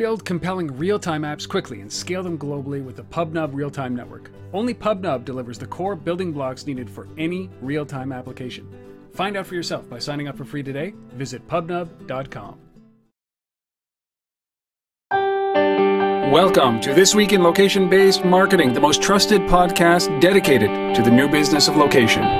Build compelling real time apps quickly and scale them globally with the PubNub real time network. Only PubNub delivers the core building blocks needed for any real time application. Find out for yourself by signing up for free today. Visit pubnub.com. Welcome to This Week in Location Based Marketing, the most trusted podcast dedicated to the new business of location.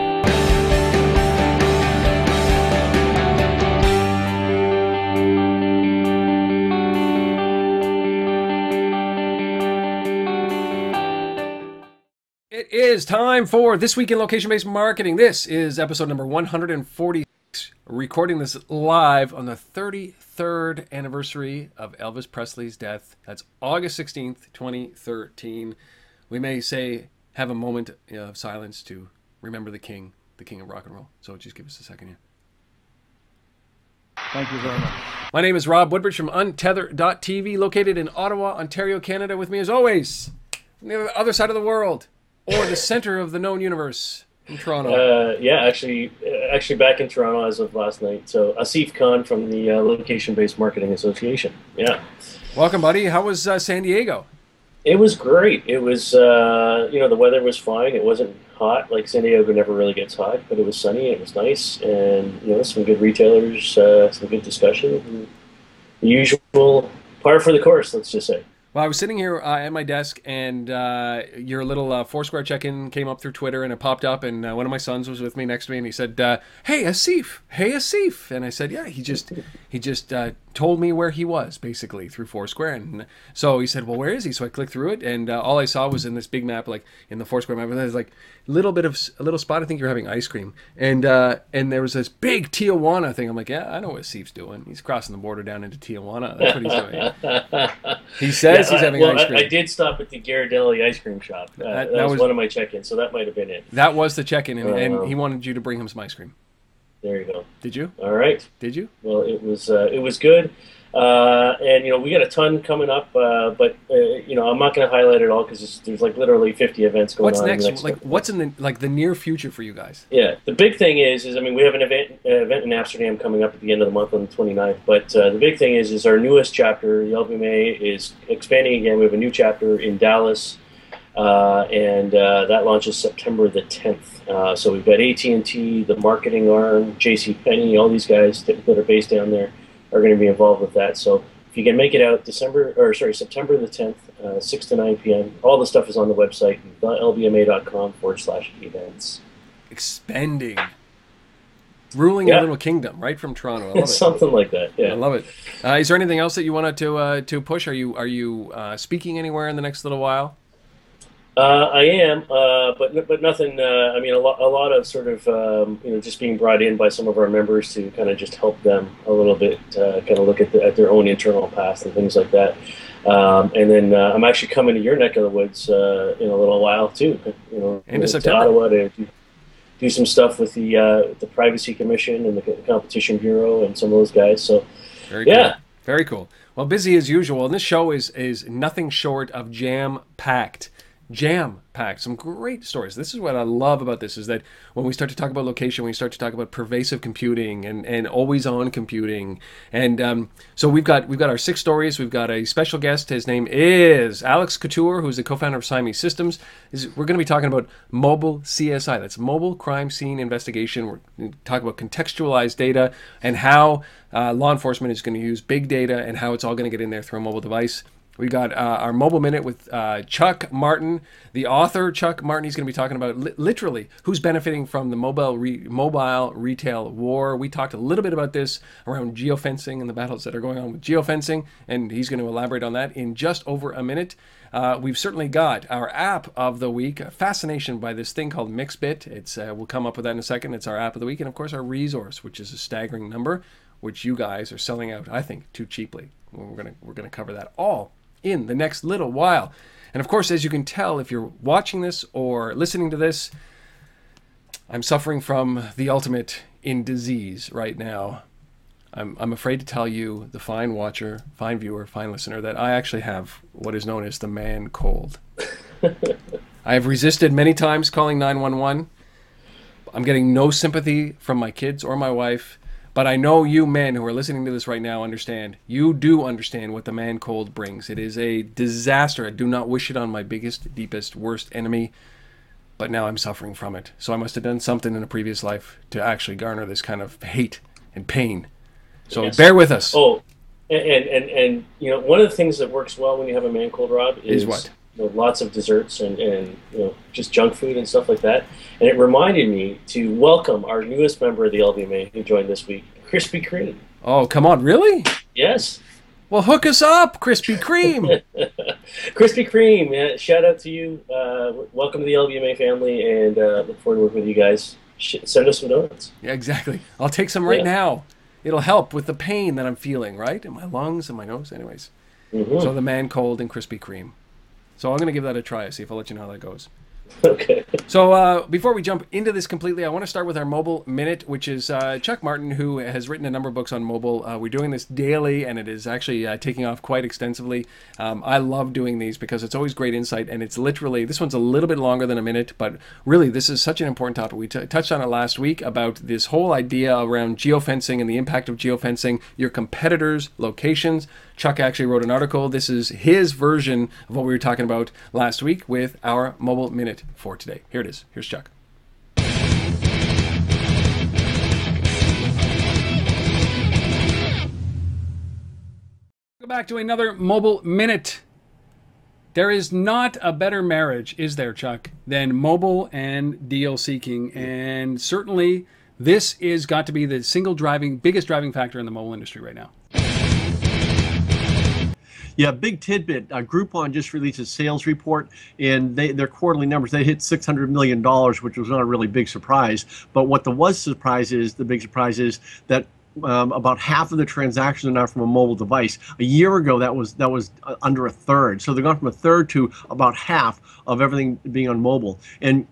Is time for This Week in Location Based Marketing. This is episode number 146, recording this live on the 33rd anniversary of Elvis Presley's death. That's August 16th, 2013. We may say, have a moment of silence to remember the king, the king of rock and roll. So just give us a second here. Thank you very much. My name is Rob Woodbridge from Untether.tv, located in Ottawa, Ontario, Canada. With me, as always, from the other side of the world, or the center of the known universe, in Toronto. Uh, yeah, actually, uh, actually back in Toronto as of last night. So Asif Khan from the uh, Location Based Marketing Association. Yeah, Welcome, buddy. How was uh, San Diego? it was great. It was, uh, you know, the weather was fine. It wasn't hot. Like San Diego never really gets hot, but it was sunny. It was nice, and you know, some good retailers, uh, some good discussion. And the usual par for the course. Let's just say. Well, I was sitting here uh, at my desk, and uh, your little uh, Foursquare check-in came up through Twitter, and it popped up, and uh, one of my sons was with me next to me, and he said, uh, "Hey, Asif, hey, Asif," and I said, "Yeah." He just he just uh, told me where he was, basically through Foursquare, and so he said, "Well, where is he?" So I clicked through it, and uh, all I saw was in this big map, like in the Foursquare map, and there's like a little bit of a little spot. I think you're having ice cream, and uh, and there was this big Tijuana thing. I'm like, "Yeah, I know what Asif's doing. He's crossing the border down into Tijuana. That's what he's doing." He says Yeah, he's I- having well, ice I- cream. I, did stop at the Ghirardelli ice cream shop. Uh, That- that, that was, was- one of my check-ins, so that might have been it. That was the check-in, and, and Uh, he wanted you to bring him some ice cream. There you go. Did you? All right. Did you? Well, it was uh, it was good, uh, and you know we got a ton coming up, uh, but uh, you know I'm not going to highlight it all because there's like literally 50 events going What's on. What's next? Like, what's in the like the near future for you guys? Yeah, the big thing is, is I mean, we have an event uh, event in Amsterdam coming up at the end of the month on the 29th. But uh, the big thing is, is our newest chapter, the LBMA, is expanding again. We have a new chapter in Dallas, uh, and uh, that launches September the 10th. Uh, so we've got AT and T, the marketing arm, J.C. Penney, all these guys that, that are based down there are going to be involved with that. So if you can make it out, December or sorry, September the 10th, uh, 6 to 9 p.m. All the stuff is on the website, lbma.com forward slash events. Expanding, ruling Yeah. a little kingdom, right from Toronto. I love it. Something like that. Yeah, I love it. Uh, is there anything else that you wanted to uh, to push? Are you are you uh, speaking anywhere in the next little while? Uh, I am, uh, but but nothing. Uh, I mean, a lot, a lot of sort of um, you know just being brought in by some of our members to kind of just help them a little bit, uh, kind of look at, the, at their own internal past and things like that. Um, and then uh, I'm actually coming to your neck of the woods uh, in a little while too. You know, Into to September. Ottawa to do, do some stuff with the uh, the Privacy Commission and the Competition Bureau and some of those guys. So Very Yeah. cool. Very cool. Well, busy as usual, and this show is is nothing short of jam packed. Jam packed. Some great stories. This is what I love about this is that when we start to talk about location, we start to talk about pervasive computing and, and always on computing. And um, so we've got we've got our six stories. We've got a special guest. His name is Alex Couture, who's the co-founder of Siamese Systems. Is we're going to be talking about mobile CSI. That's mobile crime scene investigation. We're going to talk about contextualized data and how uh, law enforcement is going to use big data and how it's all going to get in there through a mobile device. We got uh, our mobile minute with uh, Chuck Martin, the author Chuck Martin. He's going to be talking about li- literally who's benefiting from the mobile re- mobile retail war. We talked a little bit about this around geofencing and the battles that are going on with geofencing, and he's going to elaborate on that in just over a minute. Uh, we've certainly got our app of the week. Fascination by this thing called Mixbit. It's uh, we'll come up with that in a second. It's our app of the week, and of course our resource, which is a staggering number, which you guys are selling out, I think, too cheaply. We're gonna we're gonna cover that all in the next little while. And of course, as you can tell, if you're watching this or listening to this, I'm suffering from the ultimate in disease right now. I'm, I'm afraid to tell you, the fine watcher, fine viewer, fine listener, that I actually have what is known as the man cold. I have resisted many times calling 911. I'm getting no sympathy from my kids or my wife. But I know you men who are listening to this right now understand. You do understand what the man cold brings. It is a disaster. I do not wish it on my biggest, deepest, worst enemy. But now I'm suffering from it. So I must have done something in a previous life to actually garner this kind of hate and pain. So Yes. bear with us. Oh, and, and and you know one of the things that works well when you have a man cold, Rob, is, Is what? Lots of desserts and and you know just junk food and stuff like that. And it reminded me to welcome our newest member of the LBMA who joined this week, Krispy Kreme. Oh, come on. Really? Yes, Well, hook us up, Krispy Kreme. Krispy Kreme. Yeah, shout out to you. Uh, welcome to the LBMA family, and uh, look forward to working with you guys. Sh- send us some donuts. yeah, exactly. I'll take some right Yeah. now. It'll help with the pain that I'm feeling, right? In my lungs and my nose. Anyways. Mhm. So the man cold and Krispy Kreme. So I'm going to give that a try. See if I'll let you know how that goes. Okay. So uh, before we jump into this completely, I want to start with our mobile minute, which is uh, Chuck Martin, who has written a number of books on mobile. Uh, we're doing this daily, and it is actually uh, taking off quite extensively. Um, I love doing these because it's always great insight, and it's literally this one's a little bit longer than a minute, but really this is such an important topic. We t- touched on it last week about this whole idea around geofencing and the impact of geofencing, your competitors' locations. Chuck actually wrote an article. This is his version of what we were talking about last week with our mobile minute for today. Here it is. Here's Chuck. Go back to another mobile minute. There is not a better marriage, is there, Chuck, than mobile and deal seeking. And certainly this is got to be the single driving, biggest driving factor in the mobile industry right now. Yeah, big tidbit. Uh, Groupon just released a sales report, and they, their quarterly numbers they hit $600 million, which was not a really big surprise. But what the was surprise is the big surprise is that um, about half of the transactions are now from a mobile device. A year ago, that was that was uh, under a third. So they've gone from a third to about half of everything being on mobile. And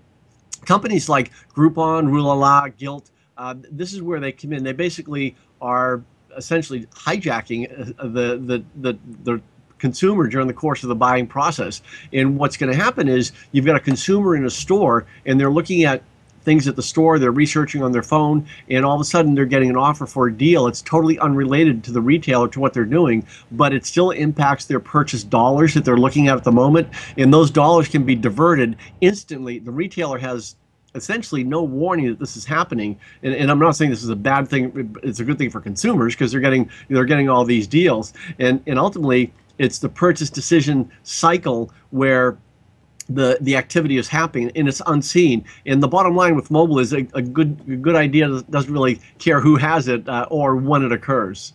companies like Groupon, Rue La La, Gilt, uh, this is where they come in. They basically are essentially hijacking uh, the the the the consumer during the course of the buying process. And what's going to happen is you've got a consumer in a store and they're looking at things at the store, they're researching on their phone, and all of a sudden they're getting an offer for a deal. It's totally unrelated to the retailer, to what they're doing, but it still impacts their purchase dollars that they're looking at at the moment. And those dollars can be diverted instantly. The retailer has essentially no warning that this is happening and, and i'm not saying this is a bad thing it's a good thing for consumers because they're getting they're getting all these deals and and ultimately it's the purchase decision cycle where the the activity is happening and it's unseen and the bottom line with mobile is a, a good a good idea doesn't really care who has it uh, or when it occurs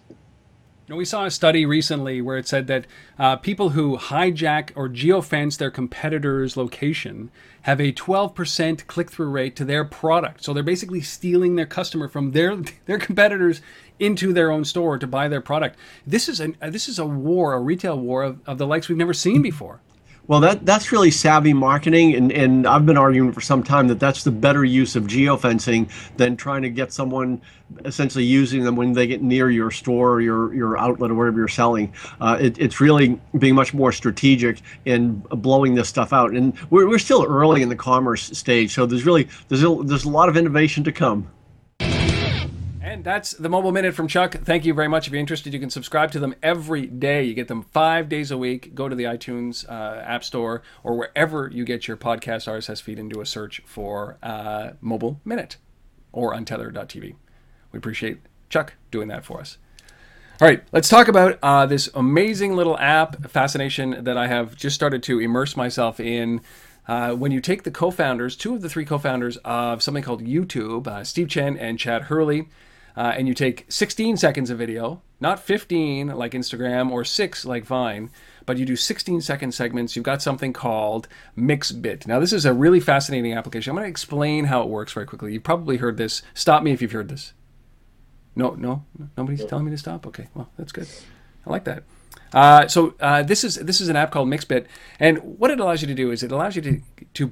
we saw a study recently where it said that uh, people who hijack or geofence their competitor's location have a 12% click-through rate to their product. So they're basically stealing their customer from their their competitors into their own store to buy their product. This is a this is a war, a retail war of, of the likes we've never seen before. Well, that that's really savvy marketing, and, and I've been arguing for some time that that's the better use of geofencing than trying to get someone essentially using them when they get near your store or your, your outlet or wherever you're selling. Uh, it, it's really being much more strategic in blowing this stuff out, and we're, we're still early in the commerce stage, so there's really there's a, there's a lot of innovation to come. And that's the Mobile Minute from Chuck. Thank you very much. If you're interested, you can subscribe to them every day. You get them five days a week. Go to the iTunes uh, App Store or wherever you get your podcast RSS feed and do a search for uh, Mobile Minute or untether.tv. We appreciate Chuck doing that for us. All right, let's talk about uh, this amazing little app fascination that I have just started to immerse myself in. Uh, when you take the co-founders, two of the three co-founders of something called YouTube, uh, Steve Chen and Chad Hurley, uh, and you take 16 seconds of video, not 15 like Instagram or six like Vine, but you do 16 second segments. You've got something called Mixbit. Now, this is a really fascinating application. I'm going to explain how it works very quickly. You've probably heard this. Stop me if you've heard this. No, no, nobody's telling me to stop. Okay, well, that's good. I like that. Uh, so uh, this is this is an app called Mixbit, and what it allows you to do is it allows you to to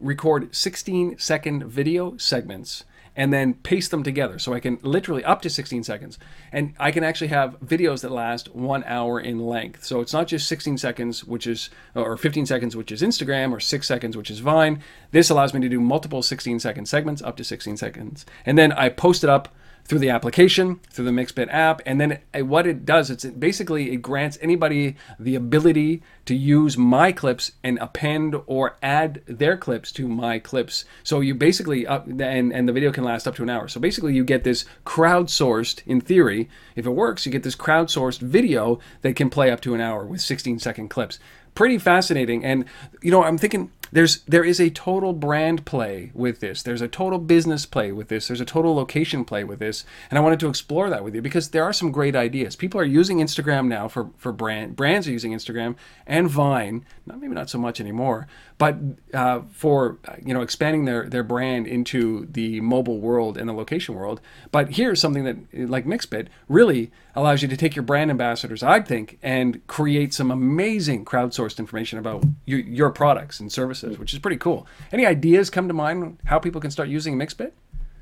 record 16 second video segments and then paste them together. So I can literally up to 16 seconds, and I can actually have videos that last one hour in length. So it's not just 16 seconds, which is or 15 seconds, which is Instagram, or six seconds, which is Vine. This allows me to do multiple 16 second segments up to 16 seconds, and then I post it up through the application, through the Mixbit app, and then what it does, it's it basically it grants anybody the ability to use my clips and append or add their clips to my clips. So you basically up and and the video can last up to an hour. So basically, you get this crowdsourced, in theory, if it works, you get this crowdsourced video that can play up to an hour with 16 second clips. Pretty fascinating, and you know, I'm thinking there's there is a total brand play with this. There's a total business play with this. There's a total location play with this, and I wanted to explore that with you because there are some great ideas. People are using Instagram now for for brand brands are using Instagram and Vine. Not maybe not so much anymore, but uh, for you know expanding their their brand into the mobile world and the location world. But here's something that like Mixbit really allows you to take your brand ambassadors, I think, and create some amazing crowdsourced information about your, your products and services, which is pretty cool. Any ideas come to mind how people can start using Mixbit?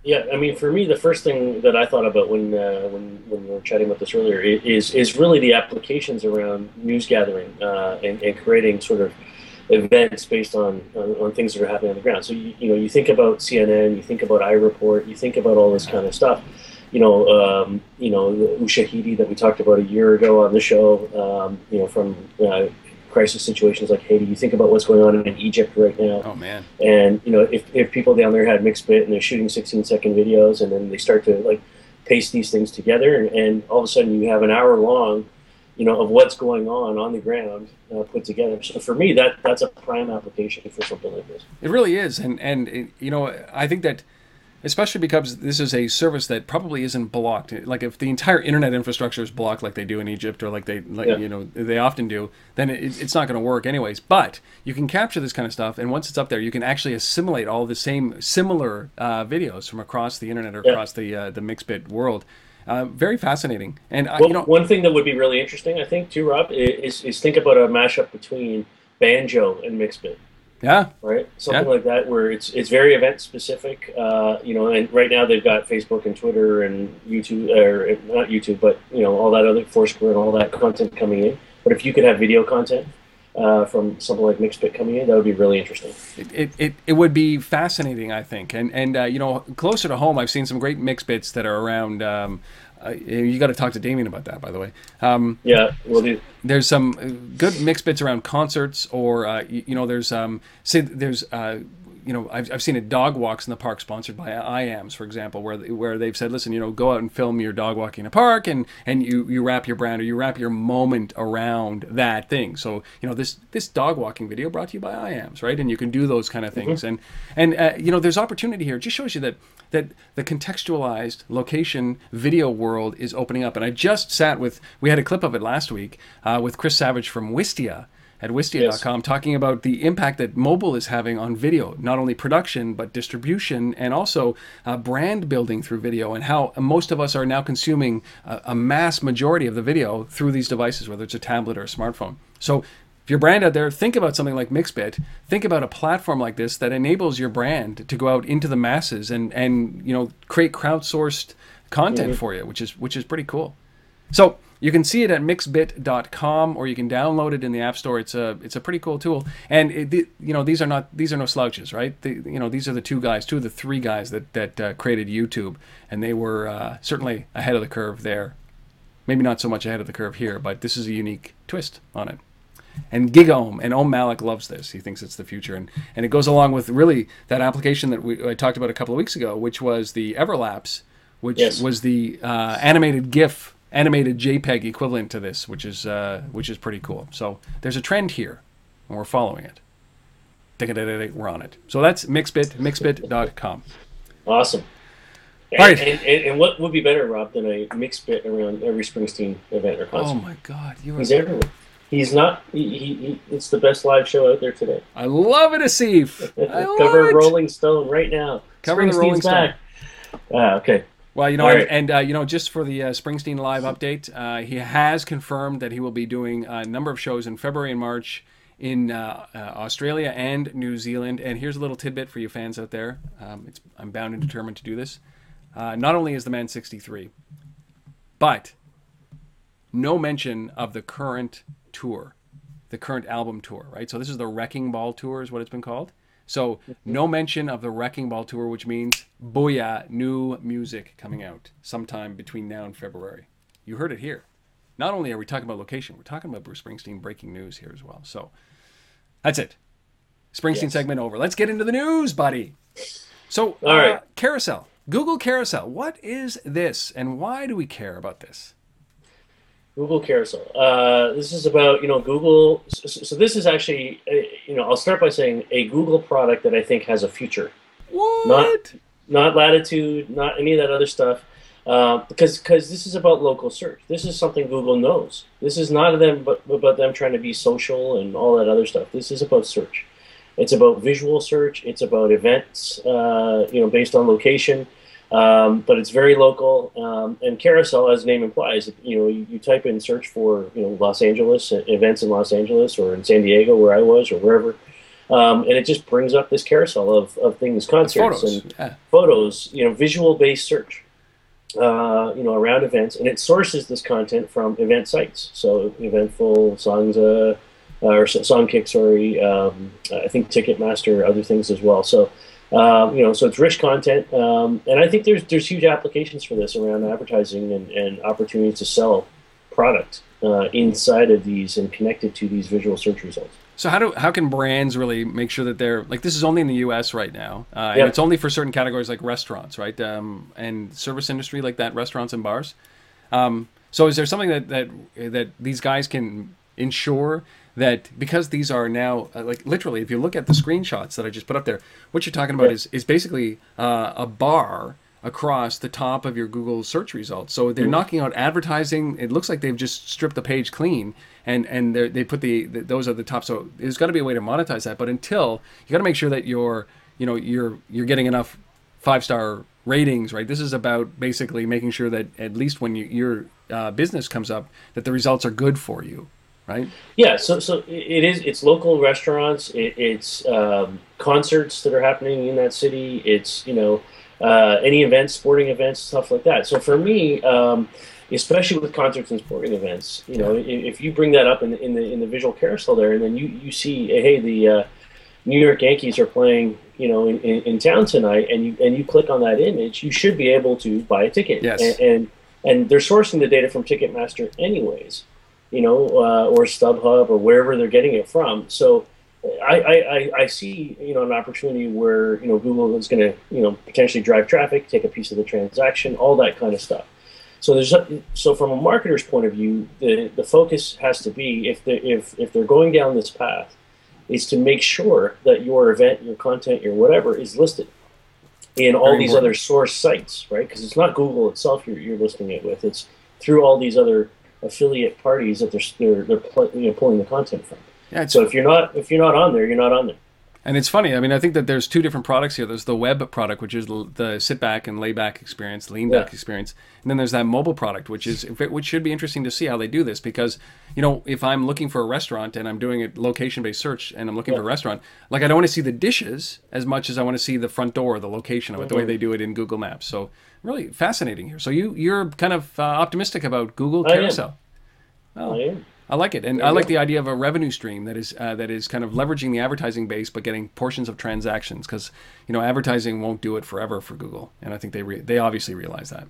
Yeah, I mean, for me, the first thing that I thought about when uh, when when we were chatting about this earlier is is really the applications around news gathering uh, and, and creating sort of events based on, on, on things that are happening on the ground. So you, you know, you think about CNN, you think about iReport, you think about all this kind of stuff you know, um, you know, Ushahidi that we talked about a year ago on the show, um, you know, from uh, crisis situations like Haiti. You think about what's going on in Egypt right now. Oh man! And you know, if, if people down there had Mixbit and they're shooting 16 second videos, and then they start to like paste these things together, and, and all of a sudden you have an hour long, you know, of what's going on on the ground uh, put together. So for me, that that's a prime application for something like this. It really is, and and you know, I think that especially because this is a service that probably isn't blocked. Like if the entire internet infrastructure is blocked, like they do in Egypt, or like they, like, yeah. you know, they often do, then it, it's not going to work anyways. But you can capture this kind of stuff, and once it's up there, you can actually assimilate all the same similar uh, videos from across the internet or yeah. across the uh, the Mixbit world. Uh, very fascinating. And well, you know, one thing that would be really interesting, I think, too, Rob, is, is think about a mashup between banjo and Mixbit. Yeah. Right. Something yeah. like that, where it's it's very event specific. Uh, you know, and right now they've got Facebook and Twitter and YouTube, or not YouTube, but you know all that other Foursquare and all that content coming in. But if you could have video content uh, from something like Mixbit coming in, that would be really interesting. It, it, it, it would be fascinating, I think. And and uh, you know, closer to home, I've seen some great Mixbits that are around. Um, uh, you got to talk to Damien about that, by the way. Um, yeah, will do. There's some good mix bits around concerts, or uh, you, you, know, there's um, say there's uh, you know, I've, I've seen a dog walks in the park sponsored by IAMS, for example, where where they've said, listen, you know, go out and film your dog walking in a park, and and you you wrap your brand or you wrap your moment around that thing. So you know, this this dog walking video brought to you by IAMS, right? And you can do those kind of things, mm-hmm. and and uh, you know, there's opportunity here. It just shows you that that the contextualized location video world is opening up. And I just sat with we had a clip of it last week uh, with Chris Savage from Wistia at Wistia.com yes. talking about the impact that mobile is having on video, not only production, but distribution and also uh, brand building through video, and how most of us are now consuming a, a mass majority of the video through these devices, whether it's a tablet or a smartphone. So if your brand out there, think about something like Mixbit. Think about a platform like this that enables your brand to go out into the masses and and you know create crowdsourced content mm-hmm. for you, which is which is pretty cool. So you can see it at mixbit.com or you can download it in the App Store. It's a it's a pretty cool tool. And it, you know these are not these are no slouches, right? The, you know these are the two guys, two of the three guys that that uh, created YouTube, and they were uh, certainly ahead of the curve there. Maybe not so much ahead of the curve here, but this is a unique twist on it. And GigaOM and Om Malik loves this. He thinks it's the future, and and it goes along with really that application that we I talked about a couple of weeks ago, which was the Everlapse, which yes. was the uh, animated GIF animated JPEG equivalent to this, which is uh, which is pretty cool. So there's a trend here, and we're following it. We're on it. So that's Mixbit, mixbit.com. Awesome. And, right. and, and, and, what would be better, Rob, than a Mixbit around every Springsteen event or concert? Oh my God, you he's everywhere. He's not. He, he, he, It's the best live show out there today. I love it, Asif. Cover Rolling Stone right now. Cover the Rolling Stone. Ah, okay. Well, you know, right. and, and uh, you know, just for the uh, Springsteen live update, uh, he has confirmed that he will be doing a number of shows in February and March in uh, uh, Australia and New Zealand. And here's a little tidbit for you fans out there. Um, I'm bound and determined to do this. Uh, not only is the man 63, but no mention of the current tour, the current album tour, right? So this is the Wrecking Ball tour, is what it's been called. So no mention of the Wrecking Ball tour, which means booyah, new music coming out sometime between now and February. You heard it here. Not only are we talking about location, we're talking about Bruce Springsteen breaking news here as well. So that's it. Springsteen Yes. segment over. Let's get into the news, buddy. So, All right. uh, carousel, Google Carousel. What is this, and why do we care about this? Google Carousel. Uh, this is about you know Google. So, so this is actually uh, you know I'll start by saying a Google product that I think has a future. What? Not Latitude, not any of that other stuff. Uh, because because this is about local search. This is something Google knows. This is not them but about them trying to be social and all that other stuff. This is about search. It's about visual search. It's about events, uh, you know, based on location. Um, but it's very local. Um, and carousel, as the name implies, you know, you, you type in search for you know Los Angeles events in Los Angeles or in San Diego where I was or wherever, um, and it just brings up this carousel of, of things, concerts Photos. and Yeah. photos, you know, visual based search, uh, you know, around events, and it sources this content from event sites. So Eventful, Songs, uh, or Songkick, sorry, um, I think Ticketmaster, other things as well. So, um, you know, so it's rich content, um, and I think there's there's huge applications for this around advertising and, and opportunities to sell product uh, inside of these and connected to these visual search results. So how do how can brands really make sure that they're like this is only in the U.S. right now, uh, Yeah. and it's only for certain categories like restaurants, right, um, and service industry like that, restaurants and bars. Um, so is there something that that that these guys can ensure that because these are now uh, like literally, if you look at the screenshots that I just put up there, what you're talking about Yeah. is is basically uh, a bar across the top of your Google search results. So they're knocking out advertising. It looks like they've just stripped the page clean, and and they put the, the those are the top. So there's got to be a way to monetize that. But until you got to make sure that you're you know you're you're getting enough five star ratings, right? This is about basically making sure that at least when you, your uh, business comes up, that the results are good for you, right? Yeah, so so it is. It's local restaurants. It, it's um, concerts that are happening in that city. It's you know uh, any events, sporting events, stuff like that. So for me, um, especially with concerts and sporting events, you know, if, if you bring that up in the, in the in the visual carousel there, and then you you see, hey, the uh, New York Yankees are playing, you know, in, in, in town tonight, and you and you click on that image, you should be able to buy a ticket. Yes. And and, and they're sourcing the data from Ticketmaster anyways you know, uh, or StubHub or wherever they're getting it from. So I, I, I- see, you know, an opportunity where, you know, Google is going to, you know, potentially drive traffic, take a piece of the transaction, all that kind of stuff. So there's so from a marketer's point of view, the, the focus has to be if they if if they're going down this path, is to make sure that your event, your content, your whatever is listed in all Very these important. other source sites, right? Because it's not Google itself you're, you're listing it with; it's through all these other affiliate parties that they're they're, they're you know, pulling the content from. Yeah, So if you're not if you're not on there, you're not on there. And it's funny. I mean, I think that there's two different products here. There's the web product, which is the sit back and lay back experience, lean back Yeah. experience, and then there's that mobile product, which is which should be interesting to see how they do this because you know if I'm looking for a restaurant and I'm doing a location based search and I'm looking for a restaurant, like I don't want to see the dishes as much as I want to see the front door, the location of it, the way they do it in Google Maps. So really fascinating here. So you you're kind of uh, optimistic about Google I am. Carousel. Oh. I am. I like it, and I like the idea of a revenue stream that is uh, that is kind of leveraging the advertising base, but getting portions of transactions because you know advertising won't do it forever for Google, and I think they re- they obviously realize that.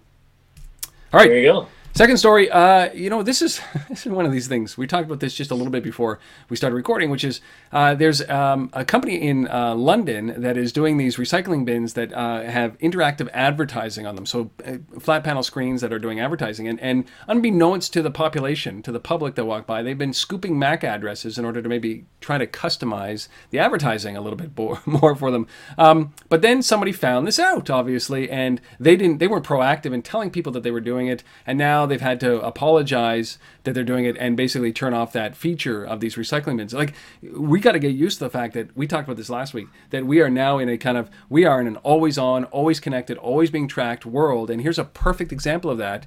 All right, There you go. Second story, uh, you know, this is this is one of these things. We talked about this just a little bit before we started recording, which is uh, there's um, a company in uh, London that is doing these recycling bins that uh, have interactive advertising on them. So uh, flat panel screens that are doing advertising, and, and unbeknownst to the population, to the public that walk by, they've been scooping MAC addresses in order to maybe try to customize the advertising a little bit more, more for them. Um, but then somebody found this out, obviously, and they didn't. They weren't proactive in telling people that they were doing it, and now they've had to apologize that they're doing it and basically turn off that feature of these recycling bins. Like we got to get used to the fact that we talked about this last week that we are now in a kind of we are in an always on, always connected, always being tracked world, and here's a perfect example of that.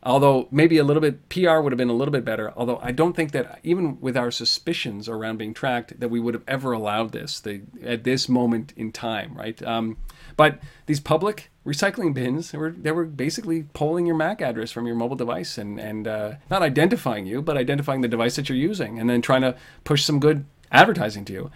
Although maybe a little bit PR would have been a little bit better. Although I don't think that even with our suspicions around being tracked, that we would have ever allowed this the, at this moment in time, right? Um, but these public recycling bins, they were they were basically pulling your MAC address from your mobile device and and uh, not identifying you, but identifying the device that you're using, and then trying to push some good advertising to you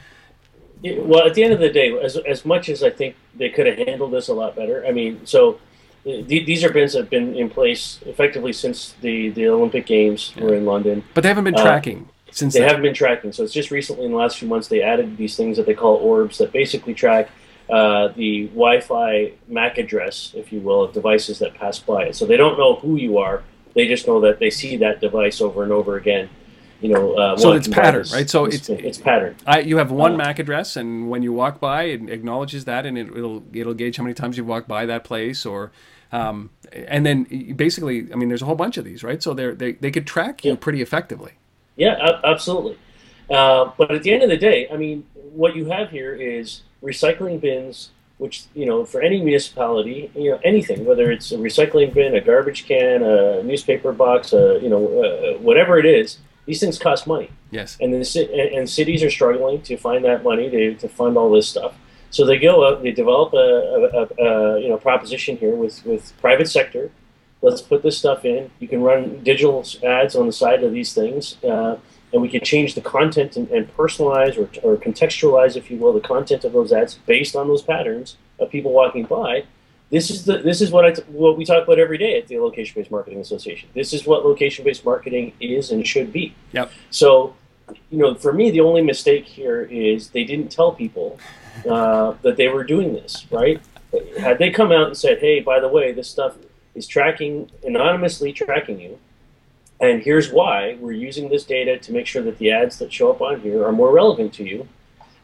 it, well, at the end of the day, as as much as I think they could have handled this a lot better. I mean, so. th- These are bins that have been in place effectively since the, the Olympic Games were in London. But they haven't been Uh, tracking since They then. haven't been tracking. So it's just recently in the last few months they added these things that they call orbs that basically track uh, the Wi-Fi MAC address, if you will, of devices that pass by it. So they don't know who you are. They just know that they see that device over and over again. You know, uh, So it's pattern, right? So it's- thing. it's pattern. I, you have one Uh, MAC address, and when you walk by, it acknowledges that, and it, it'll it'll gauge how many times you've walked by that place, or um, and then basically, I mean, there's a whole bunch of these, right? So they're, they they could track you pretty effectively. Yeah, absolutely. Uh, but at the end of the day, I mean, what you have here is recycling bins, which you know, for any municipality, you know, anything, whether it's a recycling bin, a garbage can, a newspaper box, a, you know, uh, whatever it is, these things cost money, Yes. and the and, and cities are struggling to find that money to, to fund all this stuff. So they go out, they develop a, a, a, a you know proposition here with with private sector. Let's put this stuff in. You can run digital ads on the side of these things. Uh, and we can change the content and, and personalize or, or contextualize, if you will, the content of those ads based on those patterns of people walking by. This is the this is what I t- what we talk about every day at the Location Based Marketing Association. This is what location based marketing is and should be. Yep. So, you know, for me, the only mistake here is they didn't tell people uh, that they were doing this. Right? Had they come out and said, "Hey, by the way, this stuff is tracking anonymously tracking you," and here's why we're using this data to make sure that the ads that show up on here are more relevant to you.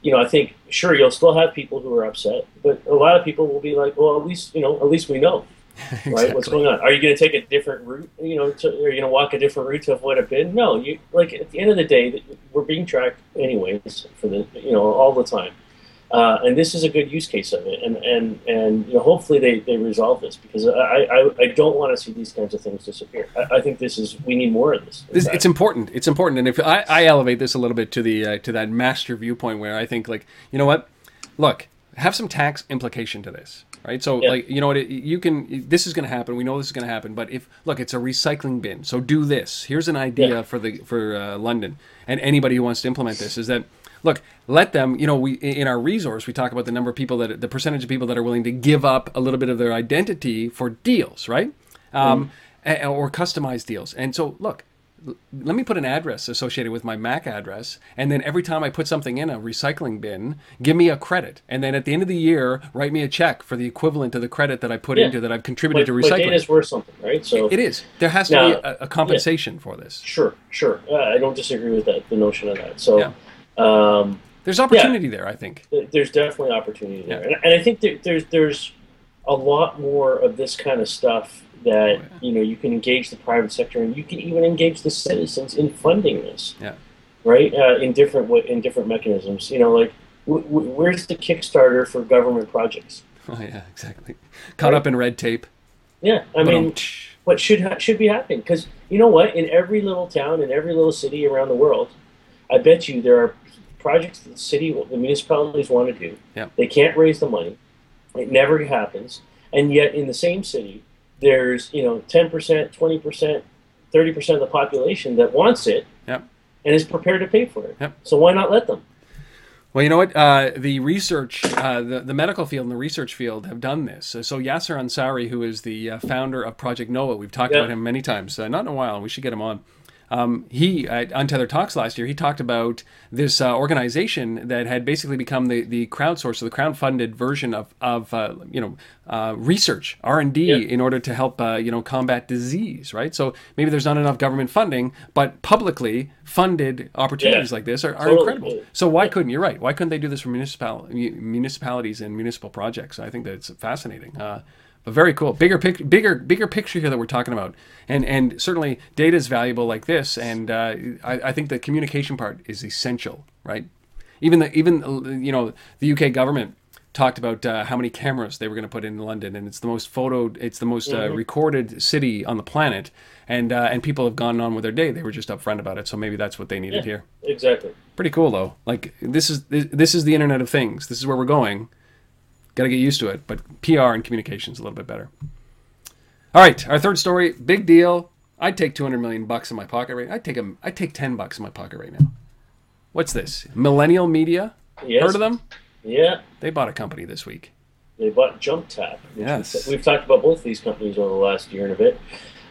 You know, I think sure you'll still have people who are upset, but a lot of people will be like, well, at least you know, at least we know, right? What's going on? Are you going to take a different route? You know, to, are you going to walk a different route to avoid a bid? No, you like at the end of the day, we're being tracked anyways for the you know all the time. Uh, and this is a good use case of it, and and and you know, hopefully they, they resolve this because I, I, I don't want to see these kinds of things disappear. I, I think this is we need more of this. This, it's important. It's important, and if I, I elevate this a little bit to the uh, to that master viewpoint, where I think like, you know what, look, have some tax implication to this, right? So Yeah. like, you know what, you can. This is going to happen. We know this is going to happen. But if look, it's a recycling bin. So do this. Here's an idea Yeah. for the for uh, London and anybody who wants to implement this is that. Look, let them. You know, we in our resource we talk about the number of people that the percentage of people that are willing to give up a little bit of their identity for deals, right? Um, a- or customized deals. And so, look, let me put an address associated with my MAC address, and then every time I put something in a recycling bin, give me a credit, and then at the end of the year, write me a check for the equivalent of the credit that I put Yeah. into that I've contributed but, to but recycling. data is worth something, right? So it is. There has to Now- be a, a compensation for this. sure, sure. Uh, I don't disagree with that. The notion of that. So. Yeah. Um, There's opportunity there, I think. there's definitely opportunity there, Yeah. and, and I think there's there's a lot more of this kind of stuff that Oh, yeah. you know you can engage the private sector and you can even engage the citizens in funding this. Yeah. Right. Uh, in different in different mechanisms. You know, like w- w- where's the Kickstarter for government projects? Oh yeah, exactly. Caught Right. up in red tape. Yeah, I mean, what should ha- should be happening? Because you know what, in every little town, in every little city around the world, I bet you there are projects that the city, the municipalities want to do. Yeah. They can't raise the money. It never happens, and yet in the same city, there's you know ten percent, twenty percent, thirty percent of the population that wants it. And is prepared to pay for it. So why not let them? Well, you know what? Uh, the research, uh, the, the medical field and the research field have done this. So, so Yasser Ansari, who is the uh, founder of Project Noah, we've talked Yeah. about him many times, uh, not in a while. We should get him on. Um, he at Untethered Talks last year. He talked about this uh, organization that had basically become the the crowdsourced, or the crowd-funded version of of uh, you know uh, research R and D Yeah. in order to help uh, you know combat disease. Right. So maybe there's not enough government funding, but publicly funded opportunities Yeah. like this are, are Totally. incredible. So why couldn't you're right? Why couldn't they do this for municipal municipalities and municipal projects? I think that's fascinating. Very cool. Bigger pic, bigger bigger picture here that we're talking about, and and certainly data is valuable like this. And uh, I, I think the communication part is essential, right? Even the even you know the UK government talked about uh, how many cameras they were going to put in London, and it's the most photo, it's the most uh, recorded city on the planet, and uh, and people have gone on with their day. They were just upfront about it, so maybe that's what they needed Yeah. here. Exactly. Pretty cool though. Like this is this is the Internet of Things. This is where we're going. Got to get used to it, but PR and communications a little bit better. All right, our third story, big deal. I'd take 200 million bucks in my pocket right. I'd take a, I'd take 10 bucks in my pocket right now. What's this? Millennial Media Yes. Heard of them? Yeah. They bought a company this week. They bought Jump Tap. Yes. We've, we've talked about both these companies over the last year and a bit.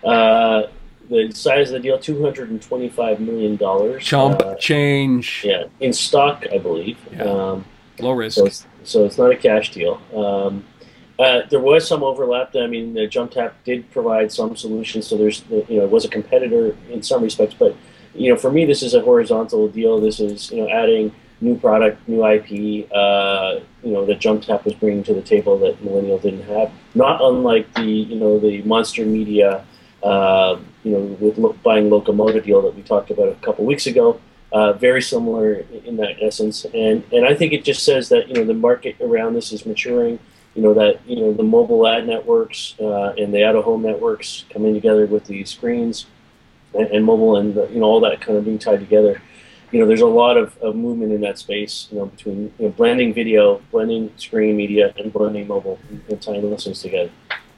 Uh, the size of the deal, $225 million. Chump Uh, change. yeah, in stock, I believe. Yeah. Um, Low risk. so, so it's not a cash deal. Um, uh, there was some overlap. I mean, the Jump Tap did provide some solutions, so there's you know it was a competitor in some respects. But you know, for me, this is a horizontal deal. This is you know adding new product, new IP. Uh, you know that Jump Tap was bringing to the table that Millennial didn't have. Not unlike the you know the Monster Media. Uh, you know, with lo- buying Locomotive deal that we talked about a couple weeks ago, uh, very similar in that essence. And and I think it just says that you know the market around this is maturing. You know that you know the mobile ad networks uh, and the out of home networks coming together with the screens and, and mobile and the, you know all that kind of being tied together. You know, there's a lot of, of movement in that space. You know, between you know, blending video, blending screen media, and blending mobile and, and tying lessons together.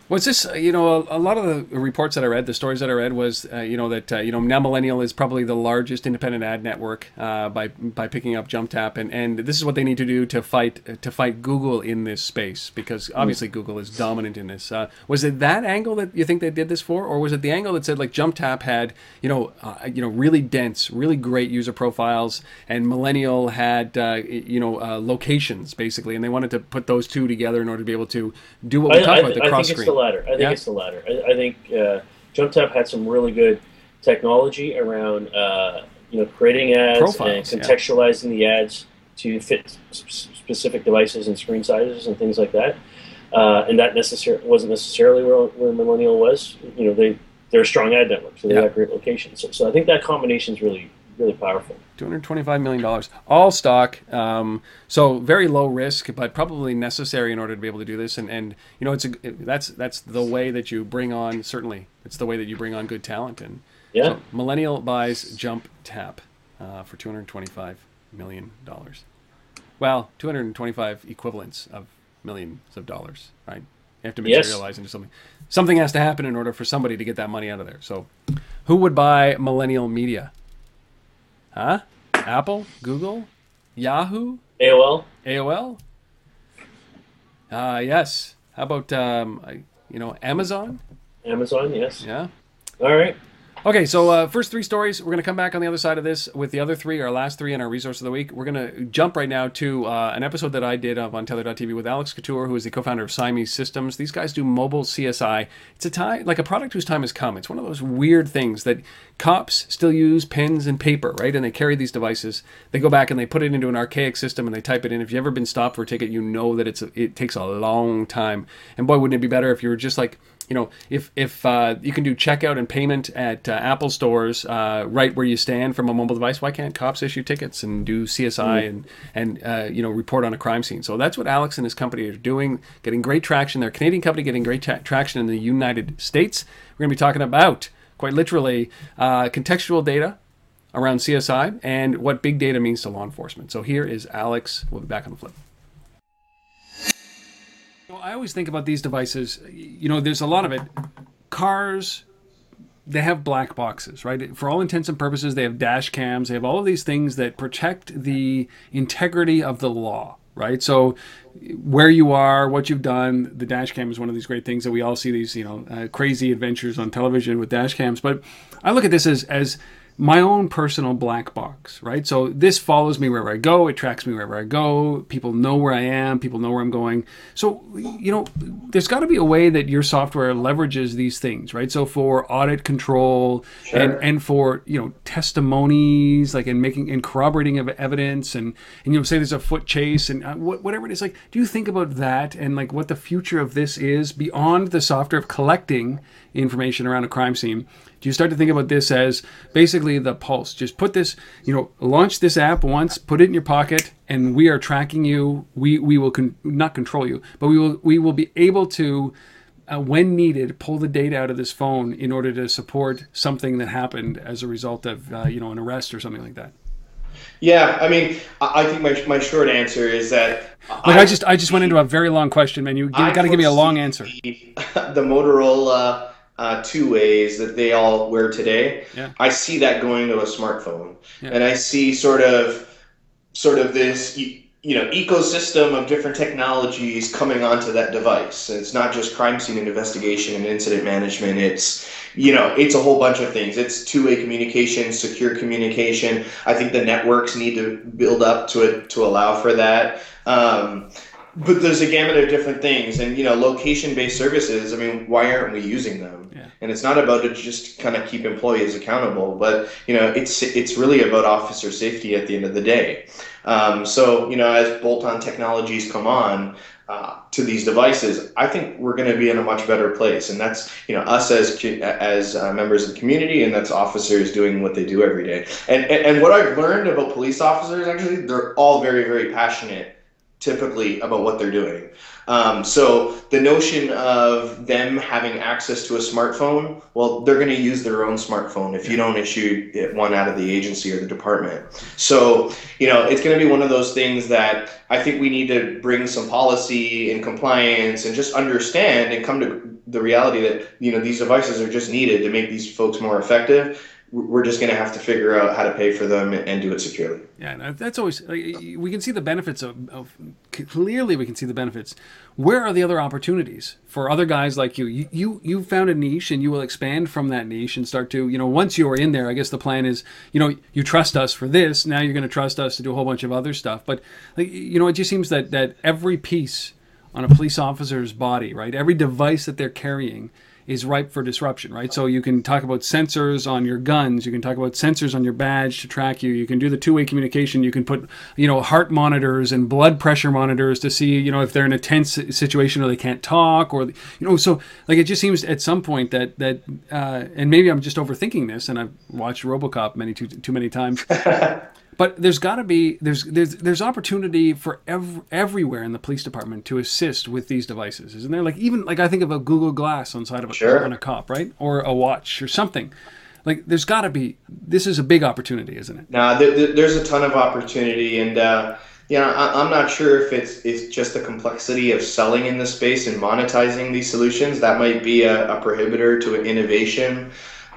Was this, uh, you know, a, a lot of the reports that I read, the stories that I read was, uh, you know, that, uh, you know, now Millennial is probably the largest independent ad network uh, by by picking up JumpTap. And, and this is what they need to do to fight to fight Google in this space because obviously Google is dominant in this. Uh, was it that angle that you think they did this for? Or was it the angle that said like JumpTap had, you know, uh, you know, really dense, really great user profiles and Millennial had, uh, you know, uh, locations basically. And they wanted to put those two together in order to be able to do what we I, talked I, about, the I cross screen. Latter. I think Yeah? it's the latter. I, I think uh, JumpTap had some really good technology around uh, you know creating ads Profiles, and yeah. contextualizing the ads to fit specific devices and screen sizes and things like that. Uh, and that necessar- wasn't necessarily where, where Millennial was. You know, they they're a strong ad network, so they Yeah. got great locations. So, so I think that combination is really really powerful. $225 million all stock um, so very low risk but probably necessary in order to be able to do this. And, and you know it's a, that's that's the way that you bring on certainly it's the way that you bring on good talent. And Yeah. so millennial buys jump tap uh, for 225 million dollars. Well 225 equivalents of millions of dollars right? You have to Yes. materialize into something. Something has to happen in order for somebody to get that money out of there. So who would buy millennial media Huh? Apple? Google? Yahoo? AOL. AOL? Uh, yes. How about, um, you know, Amazon? Amazon, yes. Yeah. All right. Okay, so uh, first three stories. We're going to come back on the other side of this with the other three, our last three, and our resource of the week. We're going to jump right now to uh, an episode that I did of Untether.tv with Alex Couture, who is the co-founder of Siamese Systems. These guys do mobile CSI. It's a time like a product whose time has come. It's one of those weird things that cops still use pens and paper, right? And they carry these devices. They go back and they put it into an archaic system and they type it in. If you've ever been stopped for a ticket, you know that it's a, it takes a long time. And boy, wouldn't it be better if you were just like you know, if if uh, you can do checkout and payment at uh, Apple stores uh, right where you stand from a mobile device, why can't cops issue tickets and do CSI and and uh, you know report on a crime scene? So that's what Alex and his company are doing, getting great traction. They're a Canadian company getting great tra- traction in the United States. We're going to be talking about quite literally uh, contextual data around CSI and what big data means to law enforcement. So here is Alex. We'll be back on the flip. Know, I always think about these devices. You know, there's a lot of it. Cars, they have black boxes, right? For all intents and purposes, they have dash cams. They have all of these things that protect the integrity of the law, right? So, where you are, what you've done, the dash cam is one of these great things that we all see these, you know, uh, crazy adventures on television with dash cams. But I look at this as as my own personal black box, right? So this follows me wherever I go. It tracks me wherever I go. People know where I am. People know where I'm going. So, you know, there's got to be a way that your software leverages these things, right? So for audit control and, and for, you know, testimonies, like in making and corroborating of evidence and, and, you know, say there's a foot chase and uh, whatever it is, like, do you think about that and like what the future of this is beyond the software of collecting information around a crime scene? Do you start to think about this as basically the pulse? Just put this, you know, launch this app once, put it in your pocket, and we are tracking you. We we will con- not control you, but we will we will be able to, uh, when needed, pull the data out of this phone in order to support something that happened as a result of uh, you know an arrest or something like that. Yeah, I mean, I I think my, my short answer is that Like I, just I just went into a very long question, man. You got to give me a long answer. foresee The Motorola uh, two ways that they all wear today. Yeah. I see that going to a smartphone, Yeah. and I see sort of, sort of this. You, know ecosystem of different technologies coming onto that device. And it's not just crime scene investigation and incident management. It's you know it's a whole bunch of things. It's two-way communication, secure communication. I think the networks need to build up to it to allow for that. Um, but there's a gamut of different things, and you know, location-based services. I mean, why aren't we using them? Yeah. And it's not about to just kind of keep employees accountable, but you know, it's it's really about officer safety at the end of the day. Um, so you know, as bolt-on technologies come on. Uh, to these devices, I think we're going to be in a much better place, and that's you know us as as uh, members of the community, and that's officers doing what they do every day. And, and and what I've learned about police officers, actually, they're all very very passionate typically about what they're doing. Um, so the notion of them having access to a smartphone, well, they're going to use their own smartphone if you don't issue it one out of the agency or the department. So, you know, it's going to be one of those things that I think we need to bring some policy and compliance and just understand and come to the reality that, you know, these devices are just needed to make these folks more effective we're just going to have to figure out how to pay for them and do it securely. Yeah, that's always uh, like, we can see the benefits of, of, clearly we can see the benefits. Where are the other opportunities for other guys like you? You you you found a niche and you will expand from that niche and start to you know once you are in there. I guess the plan is you know you trust us for this. Now you're going to trust us to do a whole bunch of other stuff. But like, you know it just seems that that every piece on a police officer's body, right? Every device that they're carrying is ripe for disruption, right? So you can talk about sensors on your guns, you can talk about sensors on your badge to track you, you can do the two-way communication, you can put, you know, heart monitors and blood pressure monitors to see, you know, if they're in a tense situation or they can't talk or, you know, so like it just seems at some point that that, uh, and maybe I'm just overthinking this, and I've watched RoboCop many too too many times. but there's got to be there's there's there's opportunity for ev- everywhere in the police department to assist with these devices, isn't there? Like even like I think of a Google Glass on side of a sure. on a cop, right, or a watch or something. Like there's got to be this is a big opportunity, isn't it? Nah, there, there's a ton of opportunity, and uh, yeah, I, I'm not sure if it's it's just the complexity of selling in this space and monetizing these solutions that might be a, a prohibitor to innovation,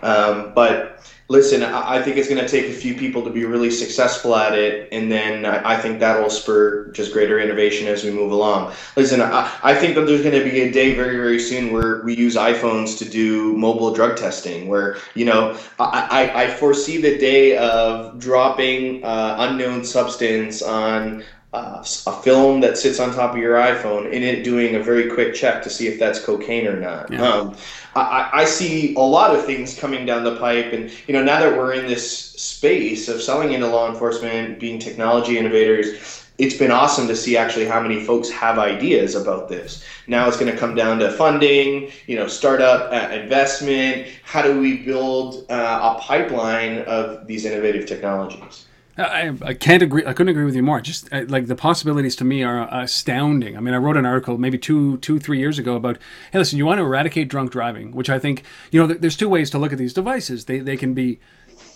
um, but listen, I think it's going to take a few people to be really successful at it, and then I think that will spur just greater innovation as we move along. Listen, I think that there's going to be a day very, very soon where we use iPhones to do mobile drug testing, where, you know, I, I foresee the day of dropping uh, unknown substance on uh, a film that sits on top of your iPhone and it doing a very quick check to see if that's cocaine or not. Yeah. Um, I, I, see a lot of things coming down the pipe, and you know now that we're in this space of selling into law enforcement, being technology innovators, it's been awesome to see actually how many folks have ideas about this. Now it's going to come down to funding, you know, startup uh, investment. How do we build uh, a pipeline of these innovative technologies? I, I can't agree. I couldn't agree with you more. Just uh, like the possibilities to me are astounding. I mean, I wrote an article maybe two, two, three years ago about, hey, listen, you want to eradicate drunk driving, which I think, you know, there's two ways to look at these devices. They they can be,